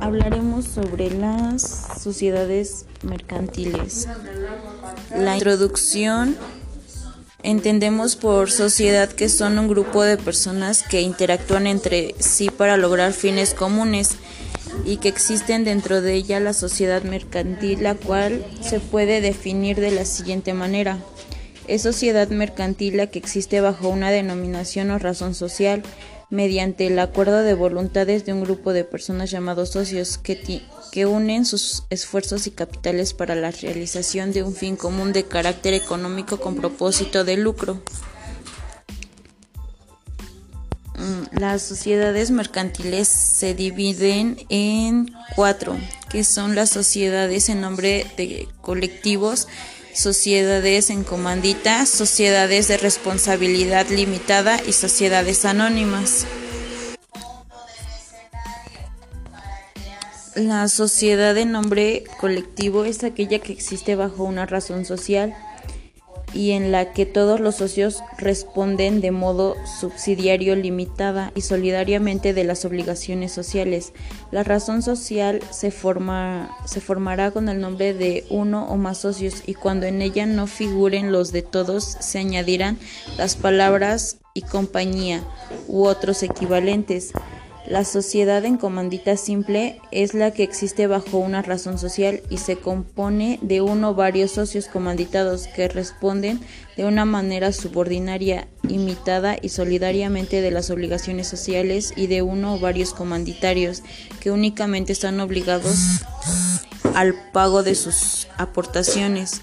hablaremos sobre las sociedades mercantiles. La introducción entendemos por sociedad que son un grupo de personas que interactúan entre sí para lograr fines comunes y que existen dentro de ella la sociedad mercantil, la cual se puede definir de la siguiente manera. Es sociedad mercantil la que existe bajo una denominación o razón social mediante el acuerdo de voluntades de un grupo de personas llamados socios que, que unen sus esfuerzos y capitales para la realización de un fin común de carácter económico con propósito de lucro. Mm, las sociedades mercantiles se dividen en cuatro, que son las sociedades en nombre de colectivos, sociedades en comandita, sociedades de responsabilidad limitada y sociedades anónimas. La sociedad de nombre colectivo es aquella que existe bajo una razón social y en la que todos los socios responden de modo subsidiario, limitada y solidariamente de las obligaciones sociales. La razón social se, forma, se formará con el nombre de uno o más socios y cuando en ella no figuren los de todos se añadirán las palabras y compañía u otros equivalentes. La sociedad en comandita simple es la que existe bajo una razón social y se compone de uno o varios socios comanditados que responden de una manera subordinaria, imitada y solidariamente de las obligaciones sociales y de uno o varios comanditarios que únicamente están obligados al pago de sus aportaciones.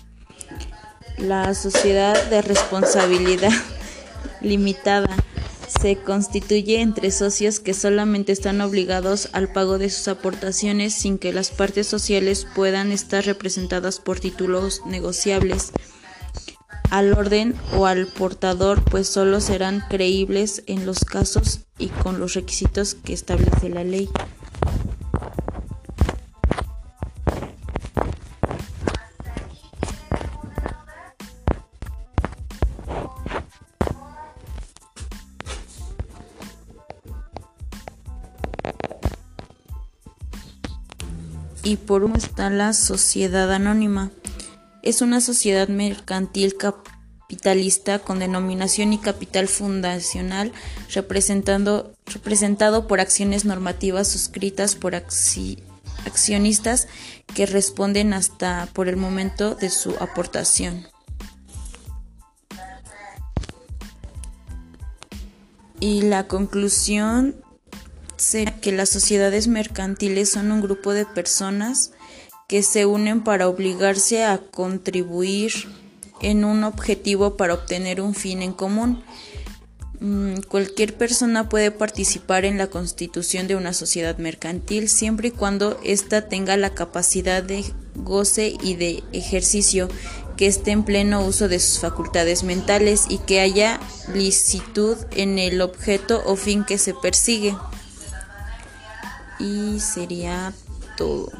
La sociedad de responsabilidad limitada se constituye entre socios que solamente están obligados al pago de sus aportaciones sin que las partes sociales puedan estar representadas por títulos negociables al orden o al portador, pues solo serán creíbles en los casos y con los requisitos que establece la ley. Y por último está la sociedad anónima. Es una sociedad mercantil capitalista con denominación y capital fundacional representando, representado por acciones normativas suscritas por accionistas que responden hasta por el momento de su aportación. Y la conclusión será que las sociedades mercantiles son un grupo de personas que se unen para obligarse a contribuir en un objetivo para obtener un fin en común. Mm, cualquier persona puede participar en la constitución de una sociedad mercantil siempre y cuando ésta tenga la capacidad de goce y de ejercicio, que esté en pleno uso de sus facultades mentales y que haya licitud en el objeto o fin que se persigue y sería todo.